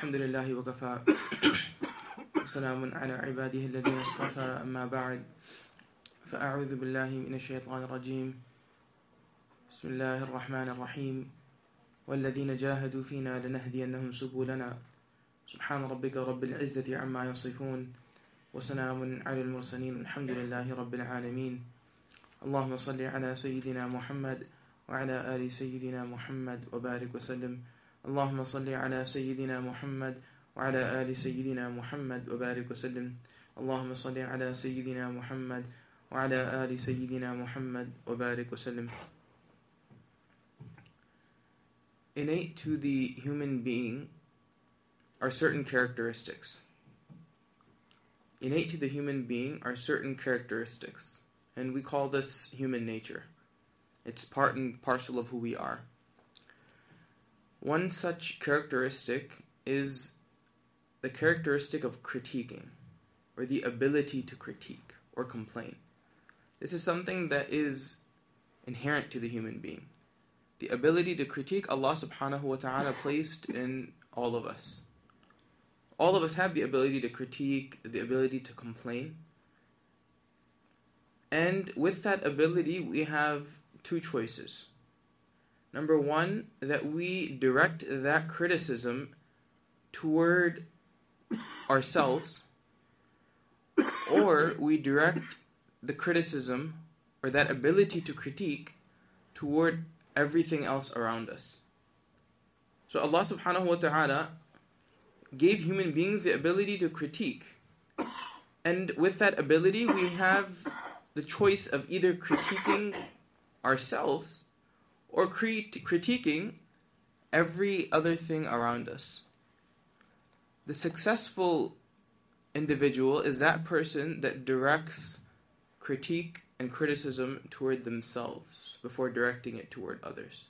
الحمد لله وكفى. وسلام على عباده الذين اصطفى. أما بعد فأعوذ بالله من الشيطان الرجيم. بسم الله الرحمن الرحيم. والذين جاهدوا فينا لنهدينهم سبلنا. سبحان ربك رب العزة عما يصفون. وسلام على المرسلين. الحمد لله رب العالمين. اللهم صل على سيدنا محمد وعلى آل سيدنا محمد وبارك وسلم. اللهم صل على سيدنا محمد وعلى آل سيدنا محمد وبارك وسلم اللهم صل على سيدنا محمد وعلى آل سيدنا محمد وبارك وسلم Innate to the human being are certain characteristics. Innate to the human being are certain characteristics, and we call this human nature. It's part and parcel of who we are. One such characteristic is the characteristic of critiquing, or the ability to critique or complain. This is something that is inherent to the human being. The ability to critique Allah subhanahu wa ta'ala placed in all of us. All of us have the ability to critique, the ability to complain. And with that ability, we have two choices. Number one, that we direct that criticism toward ourselves, or we direct the criticism or that ability to critique toward everything else around us. So Allah subhanahu wa ta'ala gave human beings the ability to critique. And with that ability, we have the choice of either critiquing ourselves or crit- critiquing every other thing around us. The successful individual is that person that directs critique and criticism toward themselves before directing it toward others.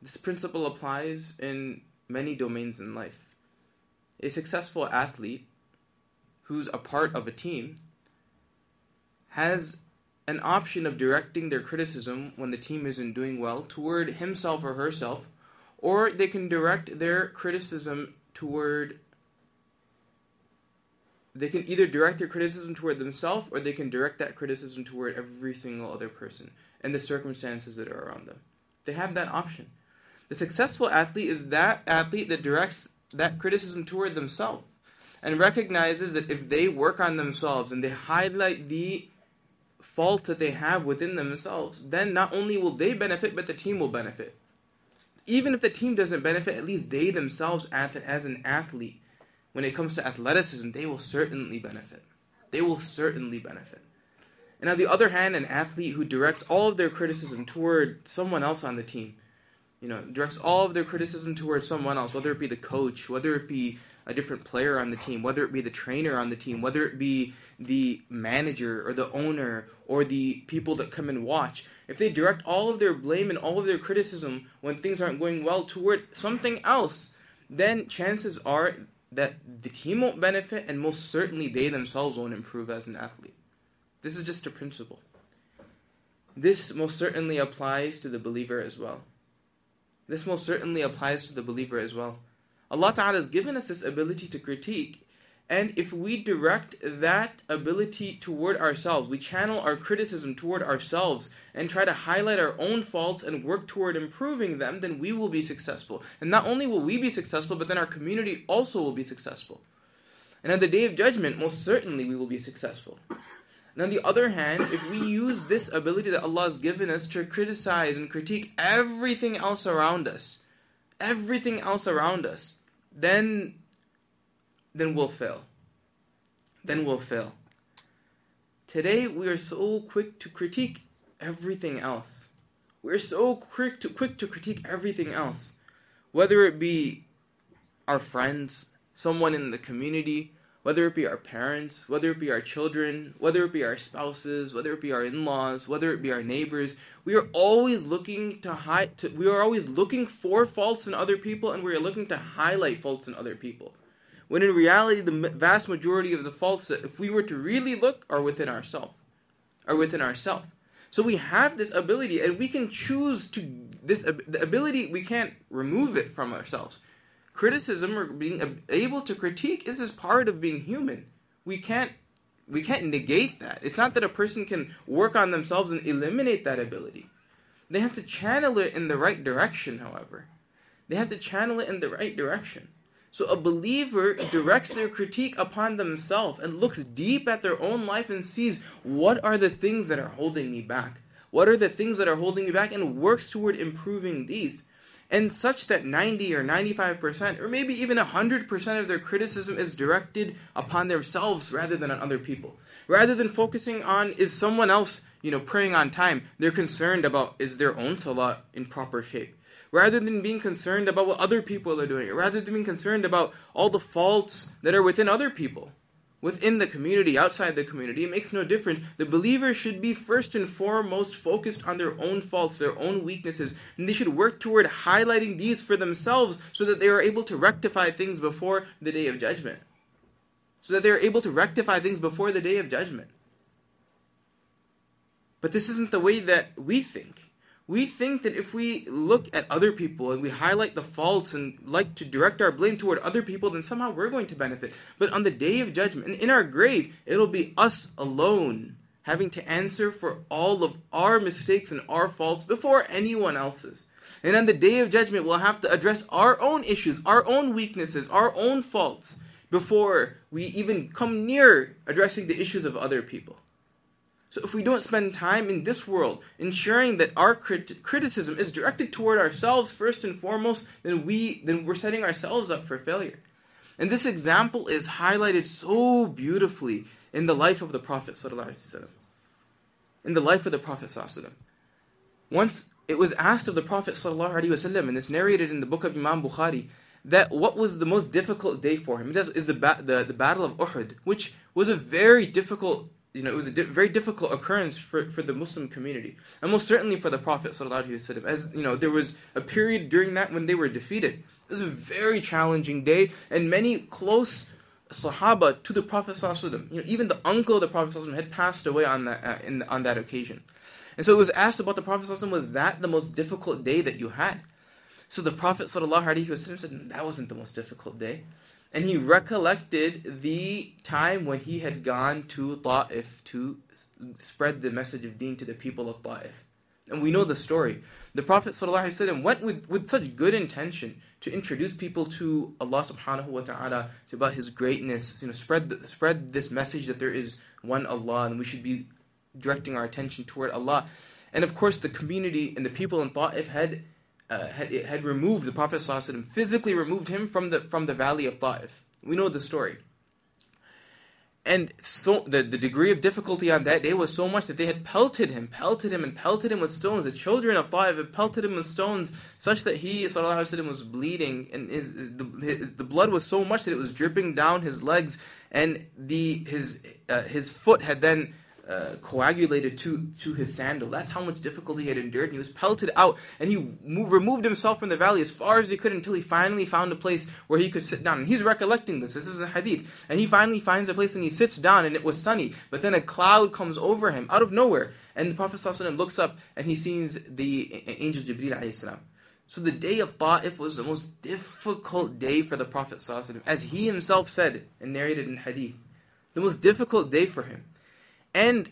This principle applies in many domains in life. A successful athlete who's a part of a team has an option of directing their criticism when the team isn't doing well toward himself or herself, or they can direct their criticism toward. They can either direct their criticism toward themselves or they can direct that criticism toward every single other person and the circumstances that are around them. They have that option. The successful athlete is that athlete that directs that criticism toward themselves and recognizes that if they work on themselves and they highlight the fault that they have within themselves, then not only will they benefit, but the team will benefit. Even if the team doesn't benefit, at least they themselves, as an athlete, when it comes to athleticism, they will certainly benefit. They will certainly benefit. And on the other hand, an athlete who directs all of their criticism toward someone else on the team, you know, directs all of their criticism towards someone else, whether it be the coach, whether it be a different player on the team, whether it be the trainer on the team, whether it be the manager or the owner or the people that come and watch, if they direct all of their blame and all of their criticism when things aren't going well toward something else, then chances are that the team won't benefit and most certainly they themselves won't improve as an athlete. This is just a principle. This most certainly applies to the believer as well. This most certainly applies to the believer as well. Allah Ta'ala has given us this ability to critique. And if we direct that ability toward ourselves, we channel our criticism toward ourselves and try to highlight our own faults and work toward improving them, then we will be successful. And not only will we be successful, but then our community also will be successful. And on the day of judgment, most certainly we will be successful. And on the other hand, if we use this ability that Allah has given us to criticize and critique everything else around us, everything else around us, then then we'll fail. Then we'll fail. Today we are so quick to critique everything else. We're so quick to quick to critique everything else. Whether it be our friends, someone in the community, whether it be our parents, whether it be our children, whether it be our spouses, whether it be our in-laws, whether it be our neighbors, we are always looking to hide. To, we are always looking for faults in other people, and we are looking to highlight faults in other people. When in reality, the vast majority of the faults that, if we were to really look, are within ourselves, are within ourselves. So we have this ability, and we can choose to this the ability. We can't remove it from ourselves. Criticism or being able to critique is as part of being human. We can't we can't negate that. It's not that a person can work on themselves and eliminate that ability. They have to channel it in the right direction, however. They have to channel it in the right direction. So a believer directs their critique upon themselves and looks deep at their own life and sees what are the things that are holding me back? What are the things that are holding me back and works toward improving these? And such that 90 or 95% or maybe even 100% of their criticism is directed upon themselves rather than on other people. Rather than focusing on is someone else, you know, praying on time, they're concerned about is their own salah in proper shape rather than being concerned about what other people are doing, rather than being concerned about all the faults that are within other people, within the community, outside the community, it makes no difference. The believer should be first and foremost focused on their own faults, their own weaknesses, and they should work toward highlighting these for themselves so that they are able to rectify things before the day of judgment. So that they are able to rectify things before the day of judgment. But this isn't the way that we think we think that if we look at other people and we highlight the faults and like to direct our blame toward other people, then somehow we're going to benefit. But on the day of judgment, in our grave, it'll be us alone having to answer for all of our mistakes and our faults before anyone else's. And on the day of judgment, we'll have to address our own issues, our own weaknesses, our own faults before we even come near addressing the issues of other people. So if we don't spend time in this world ensuring that our crit- criticism is directed toward ourselves first and foremost, then we then we're setting ourselves up for failure. And this example is highlighted so beautifully in the life of the Prophet In the life of the Prophet Once it was asked of the Prophet وسلم, and it's narrated in the book of Imam Bukhari, that what was the most difficult day for him is the, the, the battle of Uhud, which was a very difficult you know, it was a di- very difficult occurrence for, for the Muslim community, and most certainly for the Prophet ﷺ. As you know, there was a period during that when they were defeated. It was a very challenging day, and many close Sahaba to the Prophet ﷺ, you know, even the uncle of the Prophet ﷺ had passed away on that uh, in, on that occasion, and so it was asked about the Prophet ﷺ, was that the most difficult day that you had? So the Prophet ﷺ said that wasn't the most difficult day and he recollected the time when he had gone to Ta'if to spread the message of deen to the people of Ta'if. And we know the story. The Prophet ﷺ went with, with such good intention to introduce people to Allah subhanahu wa ta'ala, about His greatness, you know, spread, spread this message that there is one Allah and we should be directing our attention toward Allah. And of course, the community and the people in Ta'if had uh, had, had removed the Prophet ﷺ, physically removed him from the from the valley of Ta'if. We know the story. And so the, the degree of difficulty on that day was so much that they had pelted him, pelted him, and pelted him with stones. The children of Ta'if had pelted him with stones, such that he وسلم, was bleeding, and his, the, the blood was so much that it was dripping down his legs, and the his uh, his foot had then uh, coagulated to, to his sandal. That's how much difficulty he had endured. And he was pelted out, and he moved, removed himself from the valley as far as he could until he finally found a place where he could sit down. And he's recollecting this. This is a hadith. And he finally finds a place and he sits down, and it was sunny. But then a cloud comes over him out of nowhere. And the Prophet looks up and he sees the angel Jibreel. So the day of Ta'if was the most difficult day for the Prophet as he himself said and narrated in hadith. The most difficult day for him. And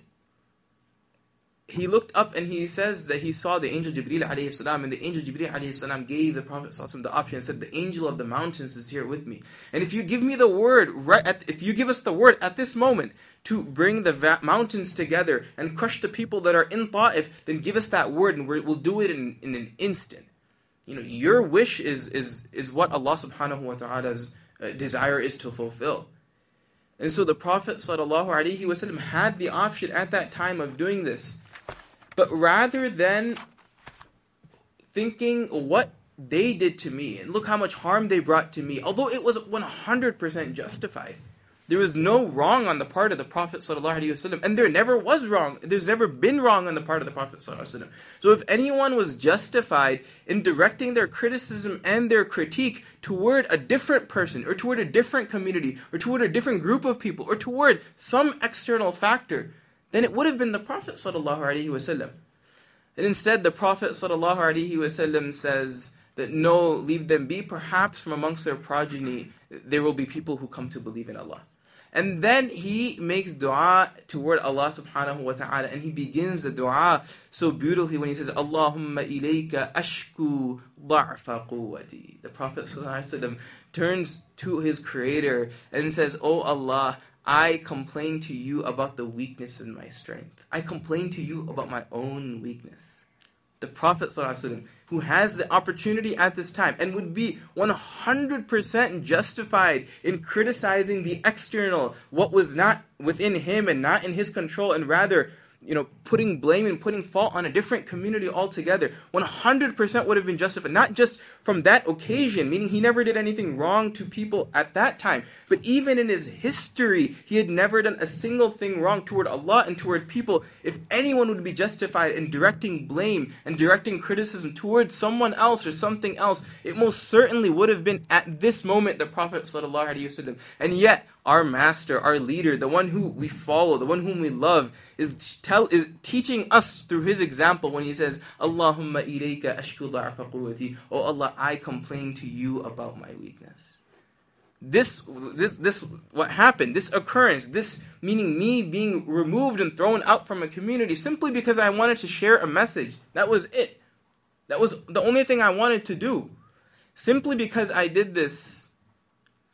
he looked up and he says that he saw the angel Jibreel alayhi salam and the angel Jibreel alayhi salam gave the Prophet the option and said the angel of the mountains is here with me. And if you give me the word right at, if you give us the word at this moment to bring the va- mountains together and crush the people that are in Ta'if then give us that word and we will do it in, in an instant. You know your wish is is is what Allah subhanahu wa ta'ala's uh, desire is to fulfill and so the Prophet ﷺ had the option at that time of doing this. But rather than thinking what they did to me and look how much harm they brought to me, although it was 100% justified, there was no wrong on the part of the Prophet ﷺ, and there never was wrong. There's never been wrong on the part of the Prophet ﷺ. So if anyone was justified in directing their criticism and their critique toward a different person, or toward a different community, or toward a different group of people, or toward some external factor, then it would have been the Prophet ﷺ. And instead, the Prophet ﷺ says that no, leave them be. Perhaps from amongst their progeny, there will be people who come to believe in Allah. And then he makes dua toward Allah subhanahu wa ta'ala and he begins the dua so beautifully when he says, Allahumma ilayka ashku da'fa quwwati. The Prophet turns to his creator and says, Oh Allah, I complain to you about the weakness in my strength. I complain to you about my own weakness the Prophet ﷺ, who has the opportunity at this time and would be 100% justified in criticizing the external, what was not within him and not in his control, and rather you know, putting blame and putting fault on a different community altogether, 100% would have been justified. Not just from that occasion, meaning he never did anything wrong to people at that time, but even in his history, he had never done a single thing wrong toward Allah and toward people. If anyone would be justified in directing blame and directing criticism towards someone else or something else, it most certainly would have been at this moment the Prophet. And yet, our master, our leader, the one who we follow, the one whom we love, is tell is teaching us through his example when he says, Allahumma ilayka ashku quwwati. Oh Allah, I complain to you about my weakness. This this this what happened, this occurrence, this meaning me being removed and thrown out from a community simply because I wanted to share a message. That was it. That was the only thing I wanted to do. Simply because I did this,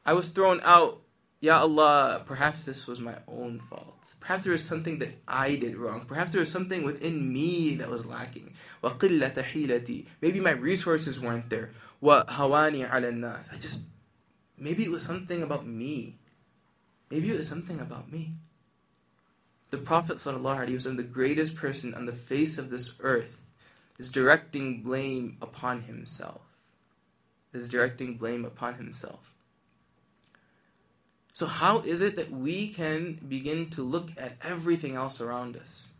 I was thrown out Ya Allah, perhaps this was my own fault. Perhaps there was something that I did wrong. Perhaps there was something within me that was lacking. Maybe my resources weren't there. وَهَوَانِي عَلَى النَّاسِ I just, maybe it was something about me. Maybe it was something about me. The Prophet ﷺ, the greatest person on the face of this earth, is directing blame upon himself. Is directing blame upon himself. So, how is it that we can begin to look at everything else around us?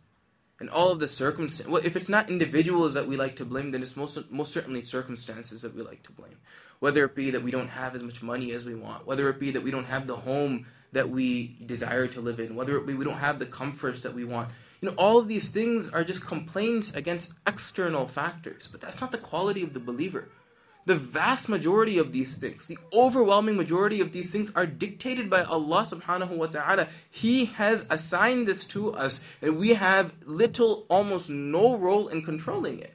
And all of the circumstances. Well, if it's not individuals that we like to blame, then it's most, most certainly circumstances that we like to blame. Whether it be that we don't have as much money as we want, whether it be that we don't have the home that we desire to live in, whether it be we don't have the comforts that we want. You know, all of these things are just complaints against external factors, but that's not the quality of the believer. The vast majority of these things, the overwhelming majority of these things are dictated by Allah subhanahu wa ta'ala. He has assigned this to us and we have little, almost no role in controlling it.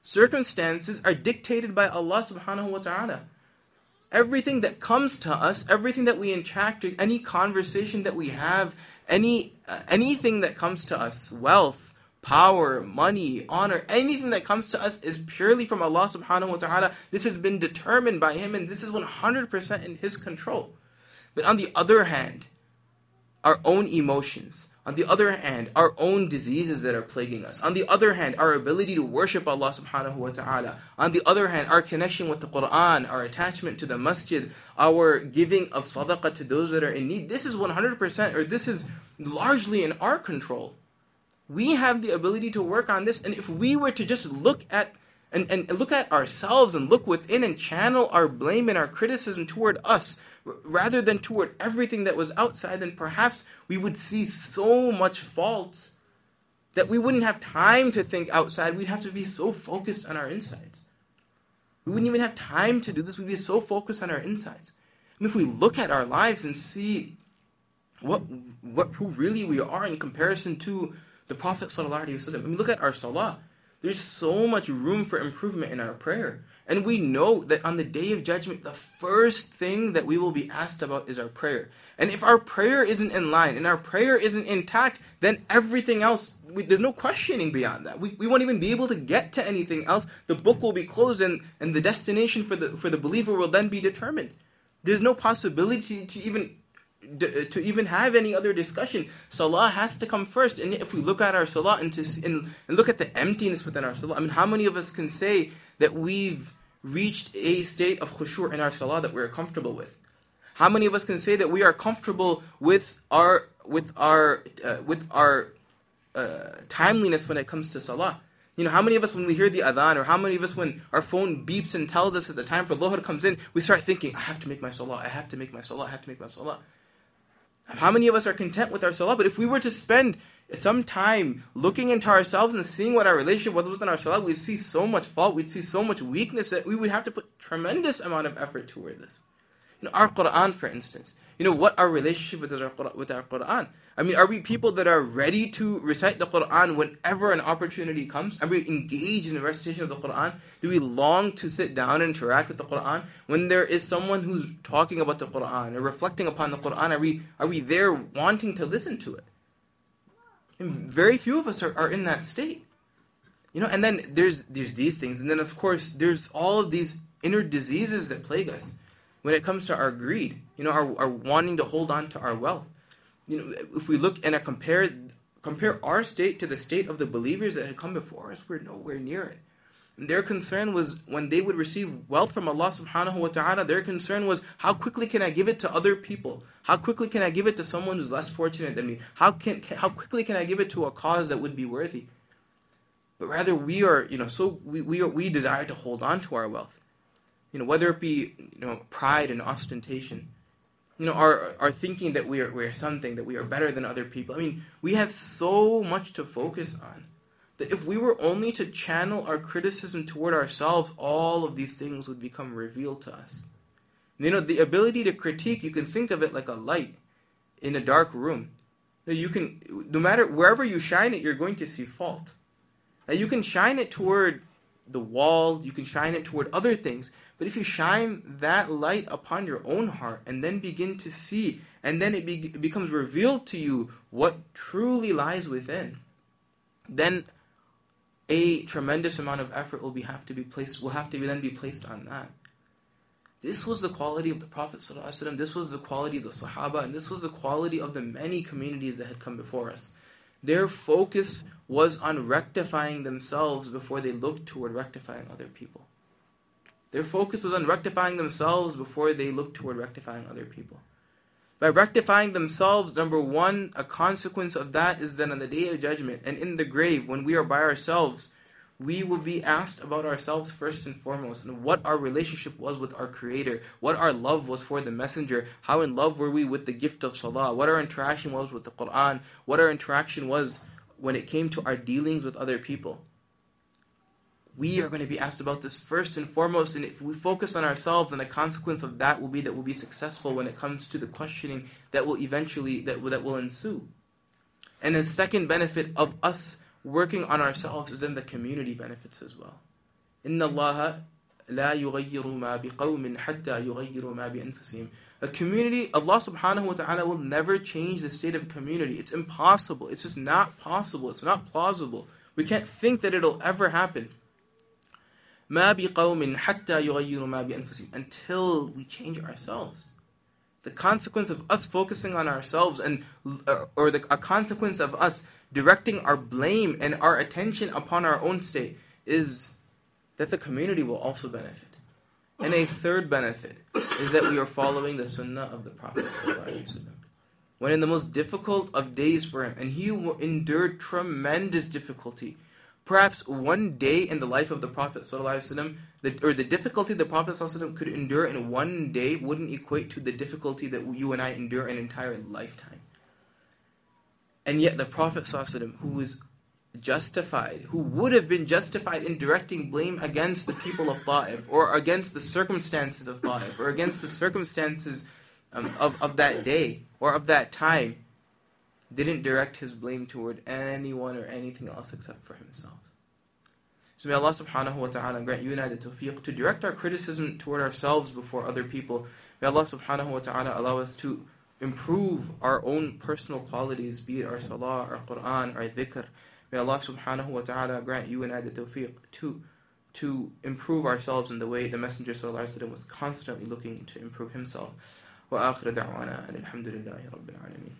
Circumstances are dictated by Allah subhanahu wa ta'ala. Everything that comes to us, everything that we interact with, any conversation that we have, any uh, anything that comes to us, wealth, power, money, honor, anything that comes to us is purely from Allah subhanahu wa ta'ala. This has been determined by Him and this is 100% in His control. But on the other hand, our own emotions, on the other hand, our own diseases that are plaguing us. On the other hand, our ability to worship Allah subhanahu wa ta'ala. On the other hand, our connection with the Quran, our attachment to the masjid, our giving of sadaqah to those that are in need. This is 100% or this is largely in our control. We have the ability to work on this, and if we were to just look at and, and look at ourselves and look within and channel our blame and our criticism toward us rather than toward everything that was outside, then perhaps we would see so much fault that we wouldn't have time to think outside. We'd have to be so focused on our insides. We wouldn't even have time to do this. We'd be so focused on our insides. And if we look at our lives and see what, what who really we are in comparison to the Prophet ﷺ, I mean, look at our salah. There's so much room for improvement in our prayer. And we know that on the day of judgment, the first thing that we will be asked about is our prayer. And if our prayer isn't in line and our prayer isn't intact, then everything else, we, there's no questioning beyond that. We, we won't even be able to get to anything else. The book will be closed and, and the destination for the, for the believer will then be determined. There's no possibility to even to even have any other discussion, salah has to come first. And if we look at our salah and, to, and, and look at the emptiness within our salah, I mean, how many of us can say that we've reached a state of khushu' in our salah that we're comfortable with? How many of us can say that we are comfortable with our with our uh, with our uh, timeliness when it comes to salah? You know, how many of us, when we hear the adhan, or how many of us, when our phone beeps and tells us that the time for Dhuhr comes in, we start thinking, I have to make my salah, I have to make my salah, I have to make my salah. How many of us are content with our salah? But if we were to spend some time looking into ourselves and seeing what our relationship was within our salah, we'd see so much fault, we'd see so much weakness that we would have to put tremendous amount of effort toward this. You know, our Quran, for instance. You know, what our relationship with our, with our Quran. I mean, are we people that are ready to recite the Quran whenever an opportunity comes? Are we engaged in the recitation of the Quran? Do we long to sit down and interact with the Quran? When there is someone who's talking about the Quran or reflecting upon the Quran, are we, are we there wanting to listen to it? And very few of us are, are in that state. You know, and then there's there's these things, and then of course there's all of these inner diseases that plague us when it comes to our greed, you know, our, our wanting to hold on to our wealth you know, if we look and compare compare our state to the state of the believers that had come before us, we're nowhere near it. And their concern was when they would receive wealth from Allah subhanahu wa ta'ala, their concern was how quickly can I give it to other people? How quickly can I give it to someone who's less fortunate than me? How can, can how quickly can I give it to a cause that would be worthy? But rather we are, you know, so we, we are, we desire to hold on to our wealth. You know, whether it be, you know, pride and ostentation you know, are are thinking that we are we are something, that we are better than other people. I mean, we have so much to focus on that if we were only to channel our criticism toward ourselves, all of these things would become revealed to us. You know, the ability to critique, you can think of it like a light in a dark room. You can, no matter wherever you shine it, you're going to see fault. Now you can shine it toward the wall, you can shine it toward other things, but if you shine that light upon your own heart and then begin to see, and then it, be, becomes revealed to you what truly lies within, then a tremendous amount of effort will be have to be placed will have to be then be placed on that. This was the quality of the Prophet this was the quality of the Sahaba, and this was the quality of the many communities that had come before us. Their focus was on rectifying themselves before they looked toward rectifying other people. Their focus was on rectifying themselves before they looked toward rectifying other people. By rectifying themselves, number one, a consequence of that is that on the day of judgment and in the grave, when we are by ourselves, we will be asked about ourselves first and foremost, and what our relationship was with our Creator, what our love was for the Messenger, how in love were we with the gift of Salah, what our interaction was with the Quran, what our interaction was when it came to our dealings with other people we are going to be asked about this first and foremost. And if we focus on ourselves, and the consequence of that will be that we'll be successful when it comes to the questioning that will eventually that will, that will ensue. And the second benefit of us working on ourselves is then the community benefits as well. إن الله لا يغير ما بقوم حتى يغيروا ما بأنفسهم. A community, Allah subhanahu wa ta'ala will never change the state of a community. It's impossible. It's just not possible. It's not plausible. We can't think that it'll ever happen. ما بقوم حتى يغيروا ما بأنفسهم until we change ourselves. The consequence of us focusing on ourselves and or the a consequence of us directing our blame and our attention upon our own state is that the community will also benefit. And a third benefit is that we are following the sunnah of the Prophet when in the most difficult of days for him, and he endured tremendous difficulty perhaps one day in the life of the Prophet ﷺ, or the difficulty the Prophet ﷺ could endure in one day wouldn't equate to the difficulty that you and I endure an entire lifetime. And yet the Prophet ﷺ, who was justified, who would have been justified in directing blame against the people of Ta'if, or against the circumstances of Ta'if, or against the circumstances um, of, of that day, or of that time, didn't direct his blame toward anyone or anything else except for himself. So may Allah subhanahu wa ta'ala grant you and I the tawfiq to direct our criticism toward ourselves before other people. May Allah subhanahu wa ta'ala allow us to improve our own personal qualities, be it our salah, our Quran, our dhikr. May Allah subhanahu wa ta'ala grant you and I the tawfiq to, to improve ourselves in the way the Messenger sallallahu was constantly looking to improve himself. وآخر دعوانا أن الحمد لله رب العالمين